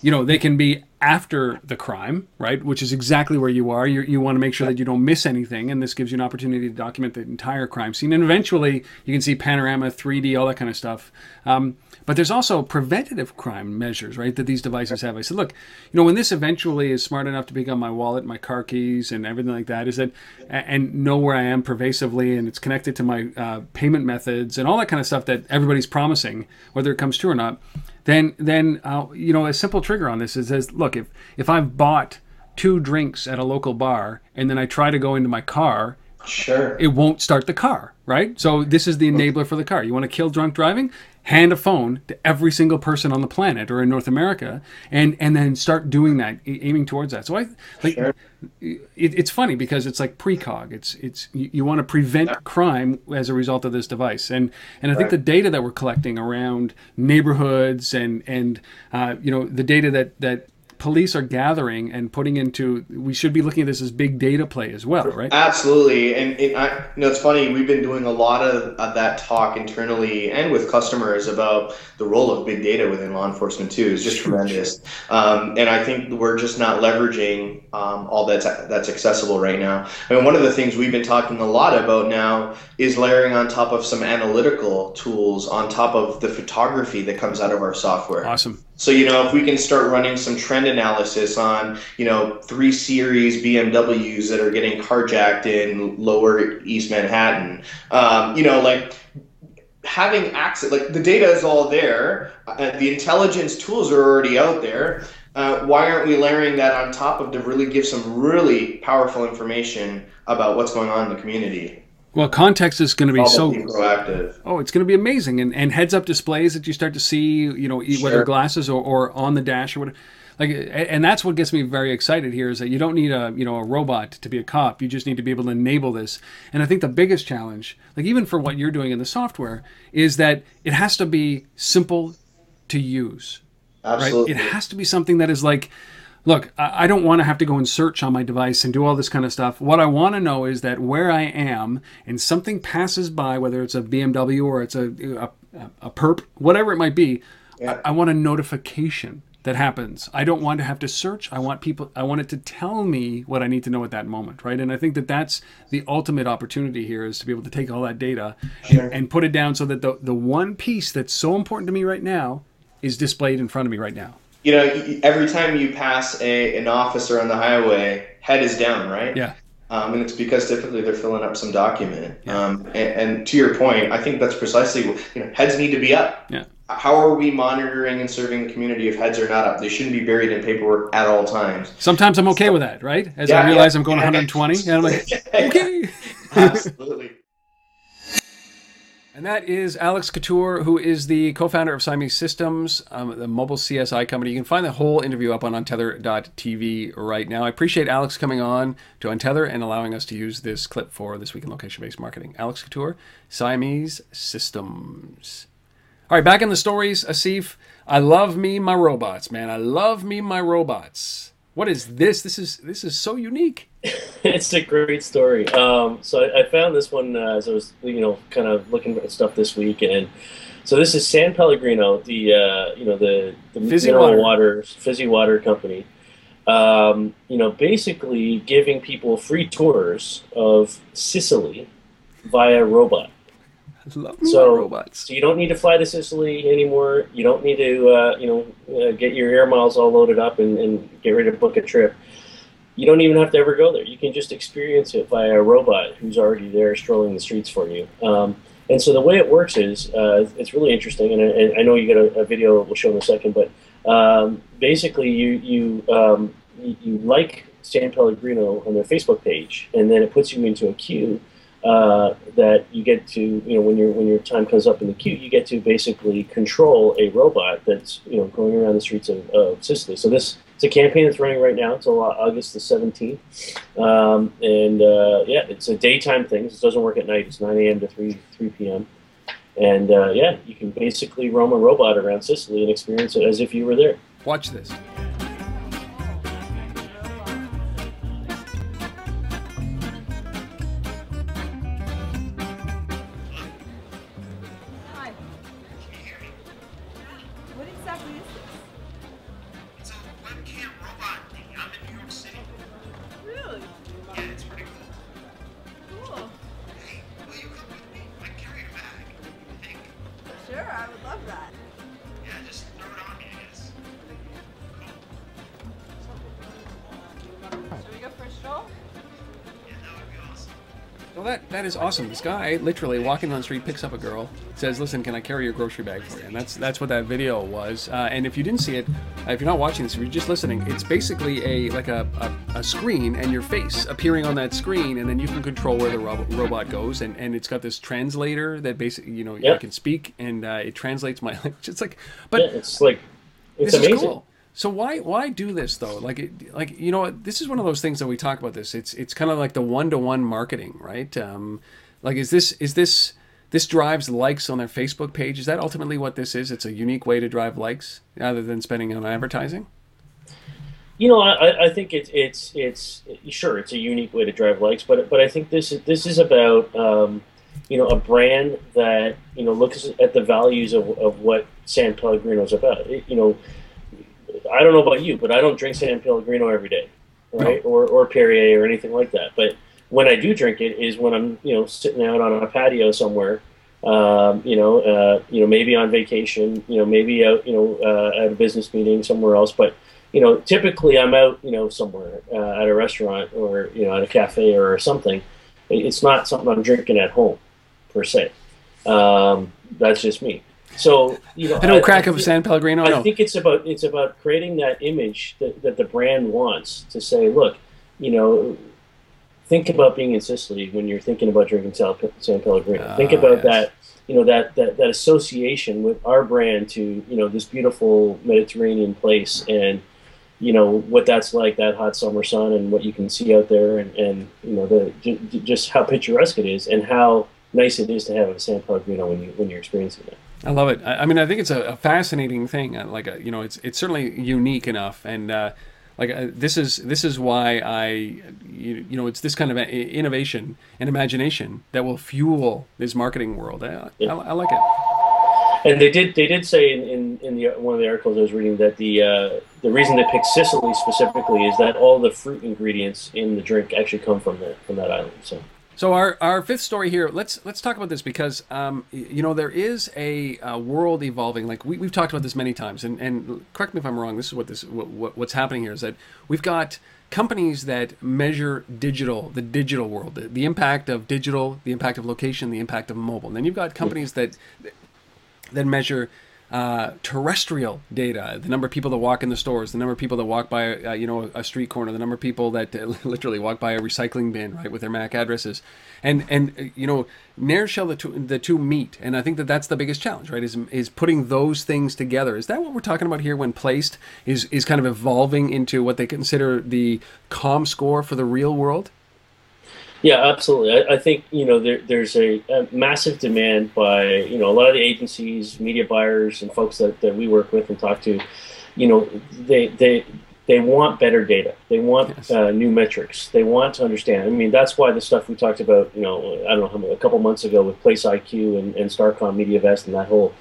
you know, they can be after the crime, right? Which is exactly where you are. You you want to make sure that you don't miss anything, and this gives you an opportunity to document the entire crime scene. And eventually, you can see panorama, 3D, all that kind of stuff. Um, but there's also preventative crime measures, right, that these devices have. I said, look, you know, when this eventually is smart enough to pick up my wallet, my car keys, and everything like that, is that, and know where I am pervasively, and it's connected to my uh, payment methods and all that kind of stuff that everybody's promising, whether it comes true or not, then, then uh, you know, a simple trigger on this is, says, look, if, if I've bought two drinks at a local bar and then I try to go into my car, sure, it won't start the car, right? So this is the enabler for the car. You want to kill drunk driving? hand a phone to every single person on the planet or in North America, and and then start doing that, aiming towards that. So I like sure. it, it's funny because it's like precog. It's it's you, you want to prevent yeah. crime as a result of this device, and and I right. think the data that we're collecting around neighborhoods and and uh, you know the data that that police are gathering and putting into we should be looking at this as big data play as well right? Absolutely. And, and I, you know it's funny we've been doing a lot of, of, that talk internally and with customers about the role of big data within law enforcement too. Is just tremendous. Um, and i think we're just not leveraging um, all that's that's accessible right now. I mean, one of the things we've been talking a lot about now is layering on top of some analytical tools on top of the photography that comes out of our software. Awesome So, you know, if we can start running some trend analysis on, you know, three series BMWs that are getting carjacked in lower East Manhattan, um, you know, like having access, like the data is all there, uh, the intelligence tools are already out there. Uh, why aren't we layering that on top of to really give some really powerful information about what's going on in the community? Well, context is going to be so proactive. Oh, it's going to be amazing, and and heads up displays that you start to see, you know, e- whether glasses or, or on the dash or whatever. Like, and that's what gets me very excited here is that you don't need a you know a robot to be a cop. You just need to be able to enable this. And I think the biggest challenge, like even for what you're doing in the software, is that it has to be simple to use. Right? Absolutely. It has to be something that is like, look, I don't want to have to go and search on my device and do all this kind of stuff. What I want to know is that where I am and something passes by, whether it's a BMW or it's a a, a perp, whatever it might be, Yeah. I, I want a notification that happens. I don't want to have to search. I want people. I want it to tell me what I need to know at that moment, right? And I think that that's the ultimate opportunity here is to be able to take all that data Sure. and, and put it down so that the the one piece that's so important to me right now is displayed in front of me right now. You know, every time you pass a, an officer on the highway, head is down, right? Yeah. Um, and it's because typically they're filling up some document. Yeah. Um, and, and to your point, I think that's precisely what, you know, heads need to be up. Yeah. How are we monitoring and serving the community if heads are not up? They shouldn't be buried in paperwork at all times. Sometimes I'm okay with that, right? As Yeah, I realize yeah. I'm going 120, and I'm like, okay. Absolutely. And that is Alex Couture, who is the co-founder of Siamese Systems, um, the mobile CSI company. You can find the whole interview up on untether.tv right now. I appreciate Alex coming on to Untether and allowing us to use this clip for this week in location-based marketing. Alex Couture, Siamese Systems. All right, back in the stories, Asif. I love me my robots, man. I love me my robots. What is this? This is this is so unique. it's a great story. Um, so I, I found this one uh, as I was, you know, kind of looking at stuff this week, and so this is San Pellegrino, the uh, you know the the Fizzy mineral water. water fizzy water company. Um, you know, basically giving people free tours of Sicily via robot. Love So- robots. So you don't need to fly to Sicily anymore. You don't need to, uh, you know, uh, get your air miles all loaded up and, and get ready to book a trip. You don't even have to ever go there. You can just experience it via a robot who's already there strolling the streets for you. Um, and so the way it works is, uh, it's really interesting. And I, and I know you got a, a video we'll show in a second, but um, basically you you, um, you you like San Pellegrino on their Facebook page, and then it puts you into a queue uh, that you get to, you know, when your when your time comes up in the queue, you get to basically control a robot that's, you know, going around the streets of, of Sicily. So this it's a campaign that's running right now until August the seventeenth, um, and uh, yeah, it's a daytime thing. This doesn't work at night. It's nine a.m. to three three p.m. And uh, yeah, you can basically roam a robot around Sicily and experience it as if you were there. Watch this. Sure, I would love that. Yeah, just throw it on me, I guess. Should we go for a stroll? Yeah, that would be awesome. Well, that, that is awesome. This guy literally walking on the street picks up a girl, says, "Listen, can I carry your grocery bag for you?" And that's that's what that video was. Uh, and if you didn't see it, if you're not watching this, if you're just listening, it's basically a like a, a, a screen and your face appearing on that screen, and then you can control where the robo- robot goes. And, and it's got this translator that basically you know Yeah. I can speak and uh, it translates my language. It's like, but yeah, it's like it's this amazing. is cool. So why why do this though? Like it, like you know what? This is one of those things that we talk about. This it's it's kind of like the one to one marketing, right? Um, like is this is this this drives likes on their Facebook page? Is that ultimately what this is? It's a unique way to drive likes rather than spending on advertising. You know, I, I think it's it's it's sure it's a unique way to drive likes, but but I think this is this is about um, you know a brand that you know looks at the values of, of what San Pellegrino is about. It- you know, I don't know about you, but I don't drink San Pellegrino every day, right? Or or Perrier or anything like that. But when I do drink it, is when I'm you know sitting out on a patio somewhere. Um, you know, uh, you know, maybe on vacation. You know, maybe out, you know, uh, at a business meeting somewhere else. But you know, typically I'm out, you know, somewhere uh, at a restaurant or you know at a cafe or something. It's not something I'm drinking at home, per se. Um, that's just me. So you know, I don't crack I up San Pellegrino. I No. think it's about it's about creating that image that, that the brand wants to say, look, you know, think about being in Sicily when you're thinking about drinking San, Pellegrino. think Ah, about yes. that, you know, that, that that association with our brand to you know this beautiful Mediterranean place and you know what that's like that hot summer sun and what you can see out there and, and you know the j- j- just how picturesque it is and how nice it is to have a San Pellegrino when you when you're experiencing it. I love it. I, I mean, I think it's a, a fascinating thing. Uh, Like, a, you know, it's it's certainly unique enough, and uh, like uh, this is this is why I, you, you know, it's this kind of a- innovation and imagination that will fuel this marketing world. I, I, I like it. And they did they did say in, in, in the one of the articles I was reading that the uh, the reason they picked Sicily specifically is that all the fruit ingredients in the drink actually come from that from that island. So So our, our fifth story here, let's let's talk about this because um, you know there is a, uh world evolving. Like we, we've talked about this many times, and, and correct me if I'm wrong. This is what this what, what's happening here is that we've got companies that measure digital, the digital world, the, the impact of digital, the impact of location, the impact of mobile. And then you've got companies that that measure uh, terrestrial data, the number of people that walk in the stores, the number of people that walk by, uh, you know, a street corner, the number of people that uh, literally walk by a recycling bin, right, with their MAC addresses, and and uh, you know, ne'er shall the two the two meet, and I think that that's the biggest challenge, right, is is putting those things together. Is that what we're talking about here when Placed is is kind of evolving into what they consider the ComScore for the real world? Yeah, absolutely. I, I think you know there, there's a, a massive demand by you know a lot of the agencies, media buyers, and folks that, that we work with and talk to. You know, they they they want better data. They want Yes. uh, new metrics. They want to understand. I mean, that's why the stuff we talked about, you know, I don't know how many, a couple months ago with Place IQ and, and Starcom MediaVest and that whole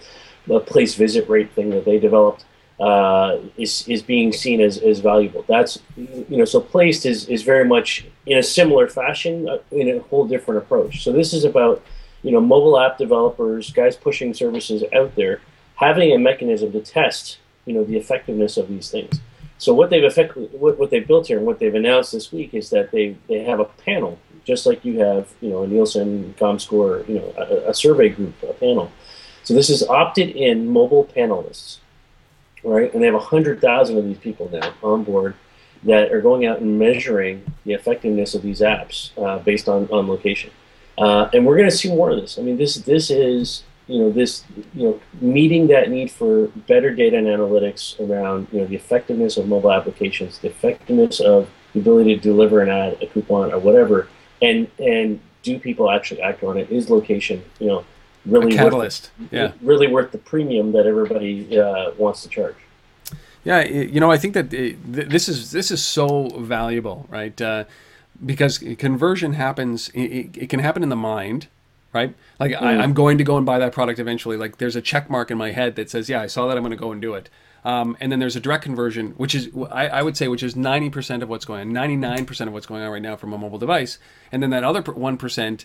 uh, place visit rate thing that they developed uh, is is being seen as, as valuable. That's you know, so Placed is is very much in a similar fashion uh, in a whole different approach. So this is about you know mobile app developers, guys pushing services out there, having a mechanism to test you know the effectiveness of these things. So what they've effectively what, what they've built here and what they've announced this week is that they they have a panel just like you have you know a Nielsen, ComScore, you know a, a survey group, a panel. So this is opted in mobile panelists, right? And they have hundred thousand of these people now on board that are going out and measuring the effectiveness of these apps uh, based on, on location. Uh, and we're going to see more of this. I mean, this this is you know this you know meeting that need for better data and analytics around you know the effectiveness of mobile applications, the effectiveness of the ability to deliver an ad, a coupon, or whatever, and and do people actually act on it? Is location you know really A worth catalyst. the, Yeah. really worth the premium that everybody uh, wants to charge? Yeah, you know, I think that uh, this is this is so valuable, right? Uh, because conversion happens. It, it- can happen in the mind, right? Like I, I'm going to go and buy that product eventually. Like there's a check mark in my head that says, "Yeah, I saw that. I'm going to go and do it." Um, and then there's a direct conversion, which is I, I would say, which is 90% of what's going on, 99% of what's going on right now from a mobile device. And then that other 1%, uh,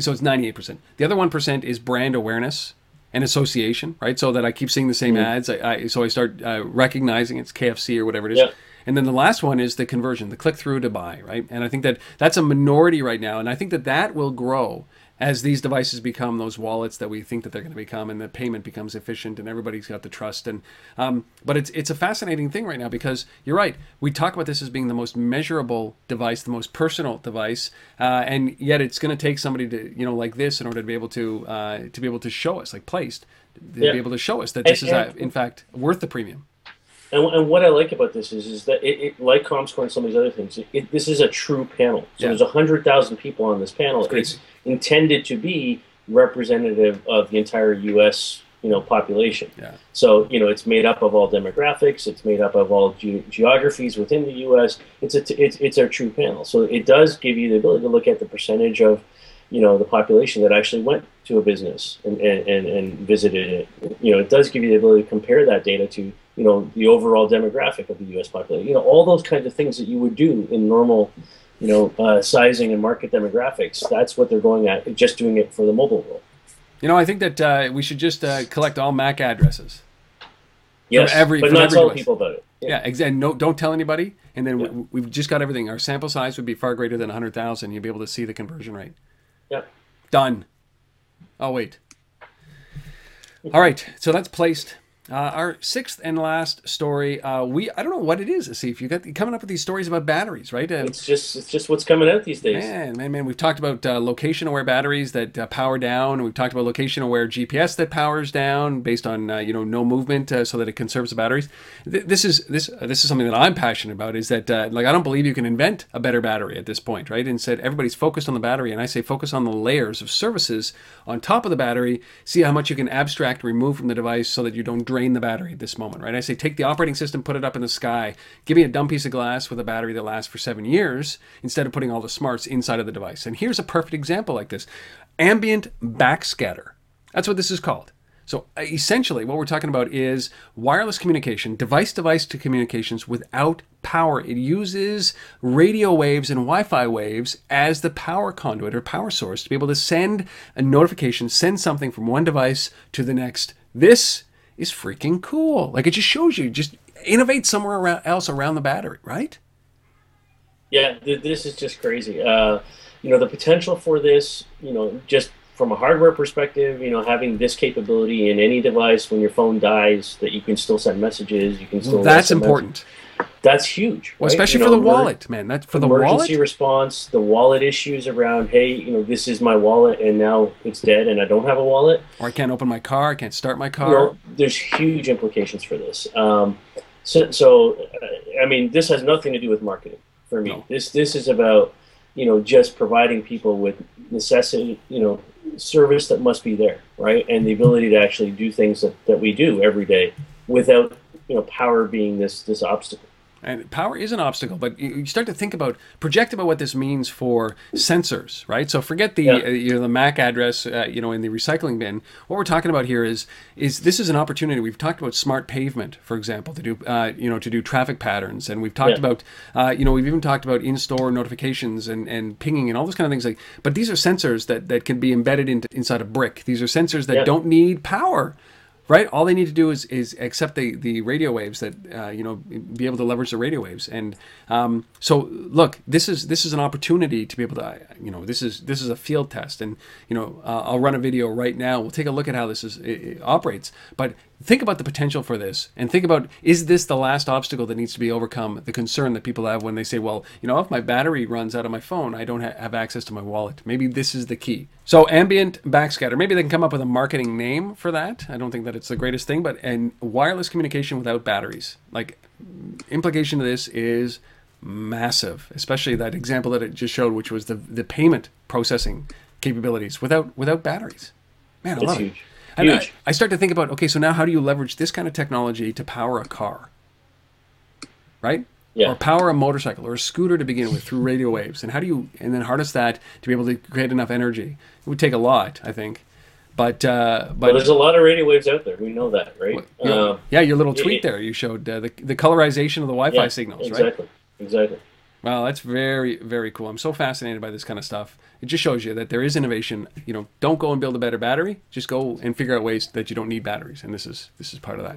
so it's 98%. The other 1% is brand awareness and association, right? So that I keep seeing the same ads. I, I so I start uh, recognizing it's KFC or whatever it is. Yeah. And then the last one is the conversion, the click through to buy, right? And I think that that's a minority right now, and I think that that will grow as these devices become those wallets that we think that they're going to become, and the payment becomes efficient, and everybody's got the trust. And um, but it's it's a fascinating thing right now because you're right. We talk about this as being the most measurable device, the most personal device, uh, and yet it's going to take somebody to you know like this in order to be able to uh, to be able to show us like placed to Yeah. be able to show us that this And- is uh, and- in fact worth the premium. And, and what I like about this is, is that it, it like ComScore and some of these other things, it, this is a true panel. So Yeah. there's hundred thousand people on this panel. It's It's, crazy. Intended to be representative of the entire U.S. you know population. Yeah. So you know it's made up of all demographics. It's made up of all ge- geographies within the U.S. It's a t- it's it's a true panel. So it does give you the ability to look at the percentage of you know the population that actually went to a business and, and, and, and visited it. You know it does give you the ability to compare that data to you know the overall demographic of the U.S. population. You know all those kinds of things that you would do in normal you know uh, sizing and market demographics. That's what they're going at. Just doing it for the mobile world. You know, I think that uh, we should just uh, collect all MAC addresses. Yes, every- but from not every tell device. people about it. Yeah, exactly. No, don't tell anybody. And then Yeah. we, we've just got everything. Our sample size would be far greater than 100,000. You'd be able to see the conversion rate. Yeah. Done. Oh, wait. All right. So that's Placed. Uh, our sixth and last story. Uh, we I don't know what it is. See if you got coming up with these stories about batteries, right? Uh, It's just it's just what's coming out these days. Man, man, man, we've talked about uh, location-aware batteries that uh, power down. We've talked about location-aware GPS that powers down based on uh, you know no movement, uh, so that it conserves the batteries. Th- this is this uh, this is something that I'm passionate about. Is that uh, like I don't believe you can invent a better battery at this point, right? Instead, everybody's focused on the battery, and I say focus on the layers of services on top of the battery. See how much you can abstract, remove from the device, so that you don't drain the battery at this moment, right? I say take the operating system, put it up in the sky. Give me a dumb piece of glass with a battery that lasts for seven years instead of putting all the smarts inside of the device. And here's a perfect example like this ambient backscatter. That's what this is called. So uh, essentially, what we're talking about is wireless communication, device device to communications without power. It uses radio waves and Wi Fi waves as the power conduit or power source to be able to send a notification, send something from one device to the next. This is freaking cool. Like it just shows you, just innovate somewhere around, else around the battery, right? Yeah, th- this is just crazy. Uh, you know, the potential for this, you know, just from a hardware perspective, you know, having this capability in any device when your phone dies, that you can still send messages, you can still. That's SMS. important. That's huge. Well, right? especially You for the emer- wallet, man. That's for the emergency wallet. response, the wallet issues around, hey, you know, this is my wallet and now it's dead and I don't have a wallet. Or I can't open my car. I can't start my You car. know, there's huge implications for this. Um, so, so uh, I mean, this has nothing to do with marketing for me. No. This this is about you know just providing people with necessity, you know, service that must be there, right, and the ability to actually do things that, that we do every day without you know power being this this obstacle. And power is an obstacle, but you start to think about, project about what this means for sensors, right? So forget the Yeah. uh, you know the MAC address, uh, you know, in the recycling bin. What we're talking about here is is this is an opportunity. We've talked about smart pavement, for example, to do uh, you know to do traffic patterns, and we've talked Yeah. about uh, you know we've even talked about in-store notifications and, and pinging and all those kind of things. Like, but these are sensors that that can be embedded into, inside a brick. These are sensors that Yeah. don't need power right? All they need to do is is accept the the radio waves that uh, you know be able to leverage the radio waves. And um, so look this is this is an opportunity to be able to you know this is this is a field test. And you know uh, I'll run a video right now. We'll take a look at how this is it, it operates. But think about the potential for this and think about is this the last obstacle that needs to be overcome? The concern that people have when they say well you know if my battery runs out of my phone I don't ha- have access to my wallet. Maybe this is the key. So ambient backscatter. Maybe they can come up with a marketing name for that. I don't think that it's the greatest thing but and wireless communication without batteries. Like implication of this is massive especially that example that it just showed which was the the payment processing capabilities without without batteries. Man I It's love it. huge. And I, Huge. I start to think about okay, so now how do you leverage this kind of technology to power a car, right? Yeah. Or power a motorcycle or a scooter to begin with through radio waves, and how do you and then harness that to be able to create enough energy? It would take a lot, I think, but uh, But but there's a lot of radio waves out there. We know that, right? yeah, Um, yeah, your little tweet it- there you showed uh, the the colorization of the Wi-Fi yeah, signals, right? exactly, Exactly. wow that's very, very cool. I'm so fascinated by this kind of stuff. It just shows you that there is innovation. You know, don't go and build a better battery. Just go and figure out ways that you don't need batteries. And this is this is part of that.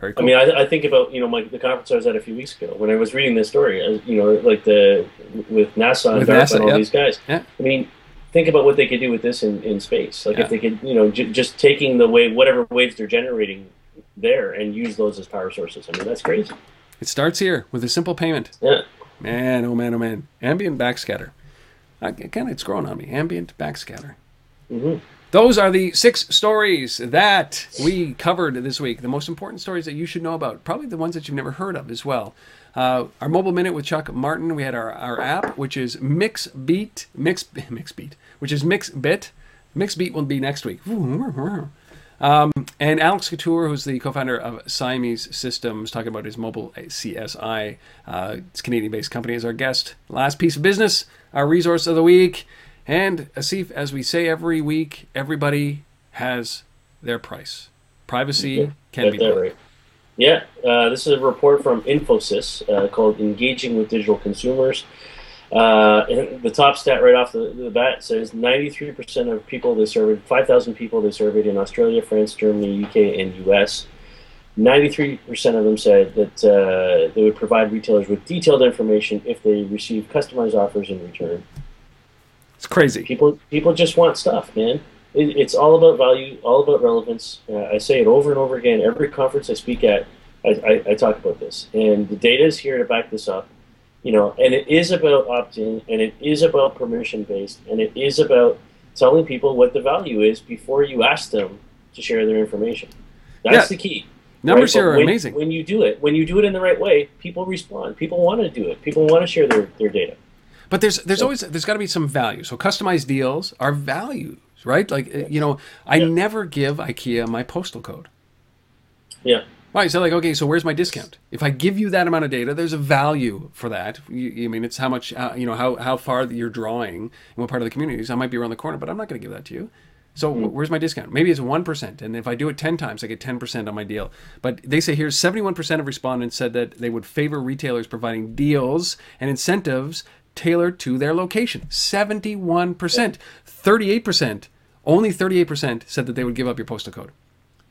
Very I mean, I, I think about you know my, the conference I was at a few weeks ago when I was reading this story. You know, like the with NASA and With NASA, and all these guys. Yeah. I mean, think about what they could do with this in, in space. Like Yeah. if they could, you know, j- just taking the wave, whatever waves they're generating there, and use those as power sources. I mean, that's crazy. it starts here with a simple payment. Yeah. Man, oh man, oh man. Ambient backscatter. Again, it's growing on me. Ambient backscatter. hmm Those are the six stories that we covered this week. The most important stories that you should know about. Probably the ones that you've never heard of as well. Uh, our mobile minute with Chuck Martin. We had our, our app, which is MixBeat, Mix MixBeat, which is MixBit. MixBeat will be next week. Um, and Alex Couture, who's the co-founder of Siamese Systems, talking about his mobile CSI. Uh, it's Canadian-based company as our guest. Last piece of business, our resource of the week. And Asif, as we say every week, everybody has their price. Privacy can be right. Yeah, uh, this is a report from Infosys uh, called "Engaging with Digital Consumers." Uh, and the top stat right off the, the bat says 93% of people they surveyed, 5,000 people they surveyed in Australia, France, Germany, UK, and US, 93% of them said that uh, they would provide retailers with detailed information if they receive customized offers in return. It's crazy. People, people just want stuff, man. It, it's all about value, all about relevance. Uh, I say it over and over again. Every conference I speak at, I, I, I talk about this, and the data is here to back this up. You know, and it is about opt-in, and it is about permission-based, and it is about telling people what the value is before you ask them to share their information. That's Yeah. the key. Numbers right? here are when, amazing. When you do it, when you do it in the right way, people respond. People want to do it. People want to share their, their data. But there's there's always there's got to be some value. So customized deals are values, right? Like uh, you know, I Yeah. never give IKEA my postal code. Yeah. Right. So like, okay, so where's my discount? If I give you that amount of data, there's a value for that. You, you mean it's how much, uh, you know, how how far you're drawing and what part of the community is. I might be around the corner, but I'm not going to give that to you. So hmm. wh- where's my discount? Maybe it's one percent, and if I do it ten times, I get ten percent on my deal. But they say here, seventy-one percent of respondents said that they would favor retailers providing deals and incentives tailored to their location. Seventy-one percent, thirty-eight percent, only thirty-eight percent said that they would give up your postal code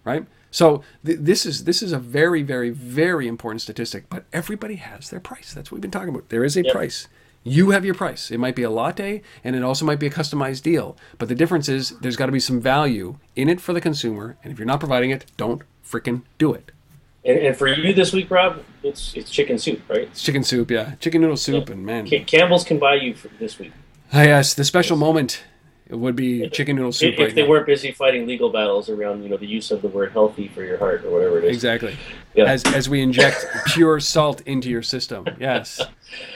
right? So th- this is this is a very very very important statistic. But everybody has their price. That's what we've been talking about. There is a Yep. price. You have your price. It might be a latte, and it also might be a customized deal. But the difference is there's got to be some value in it for the consumer. And if you're not providing it, don't freaking do it. And, and for you this week, Rob, it's it's chicken soup, right? It's chicken soup, yeah, chicken noodle soup, and man, Campbell's can buy you for this week ah, yes, the special moment it would be chicken noodle soup. if, right if they now. weren't busy fighting legal battles around you know the use of the word healthy for your heart or whatever it is. Exactly. Yeah. As as we inject pure salt into your system. Yes.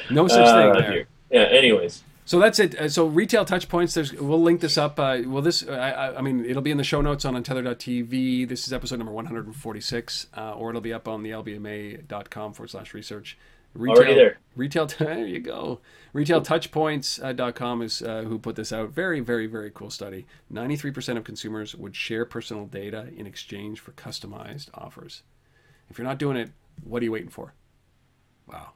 No such Uh, thing there. Yeah. Anyways, So that's it. Uh, So retail touch points. There's. We'll link this up. Uh, well, this. I, I, I mean, it'll be in the show notes on untether.tv. This is episode number 146, uh, or it'll be up on the lbma.com forward slash research. Retail, Already there. Retail. There you go. Retailtouchpoints.com is uh, who put this out. Very, very, very cool study. 93% of consumers would share personal data in exchange for customized offers. If you're not doing it, what are you waiting for? Wow.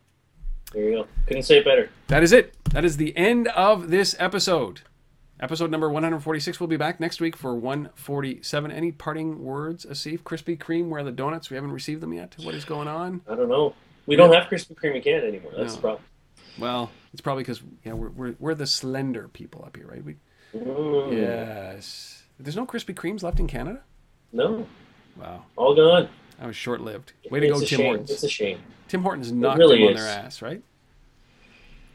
there you go. Couldn't say it better. That is it. That is the end of this episode. Episode number 146 will be back next week for 147. Any parting words, Asif? Krispy Kreme, where are the donuts? We haven't received them yet. What is going on? I don't know. We don't have Krispy Kreme in Canada anymore. That's No. the problem. Well, it's probably because yeah, we're, we're, we're the slender people up here, right? We, Mm, yes. There's no Krispy Kremes left in Canada? No, Wow. all gone. That was short lived. Way to it's go, Tim shame. Hortons. It's a shame. Tim Hortons knocked really them on their ass, right?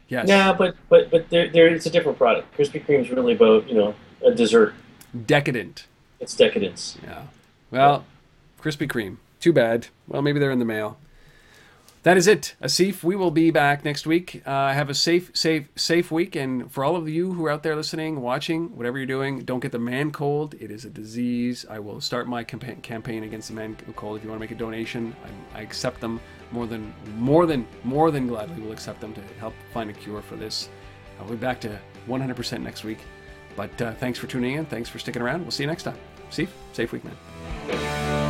Yes. Yeah, but but but there there it's a different product. Krispy Kreme's really about you know a dessert. Decadent. It's decadence. Yeah. Well, Krispy Kreme. Too bad. Well, maybe they're in the mail. That is it. Asif, we will be back next week. Uh, have a safe, safe, safe week. And for all of you who are out there listening, watching, whatever you're doing, don't get the man cold. It is a disease. I will start my campa- campaign against the man cold. If you want to make a donation, I, I accept them more than, more than, more than gladly. We'll accept them to help find a cure for this. I'll be back to 100% next week. But uh, thanks for tuning in. Thanks for sticking around. We'll see you next time. Asif, safe week, man.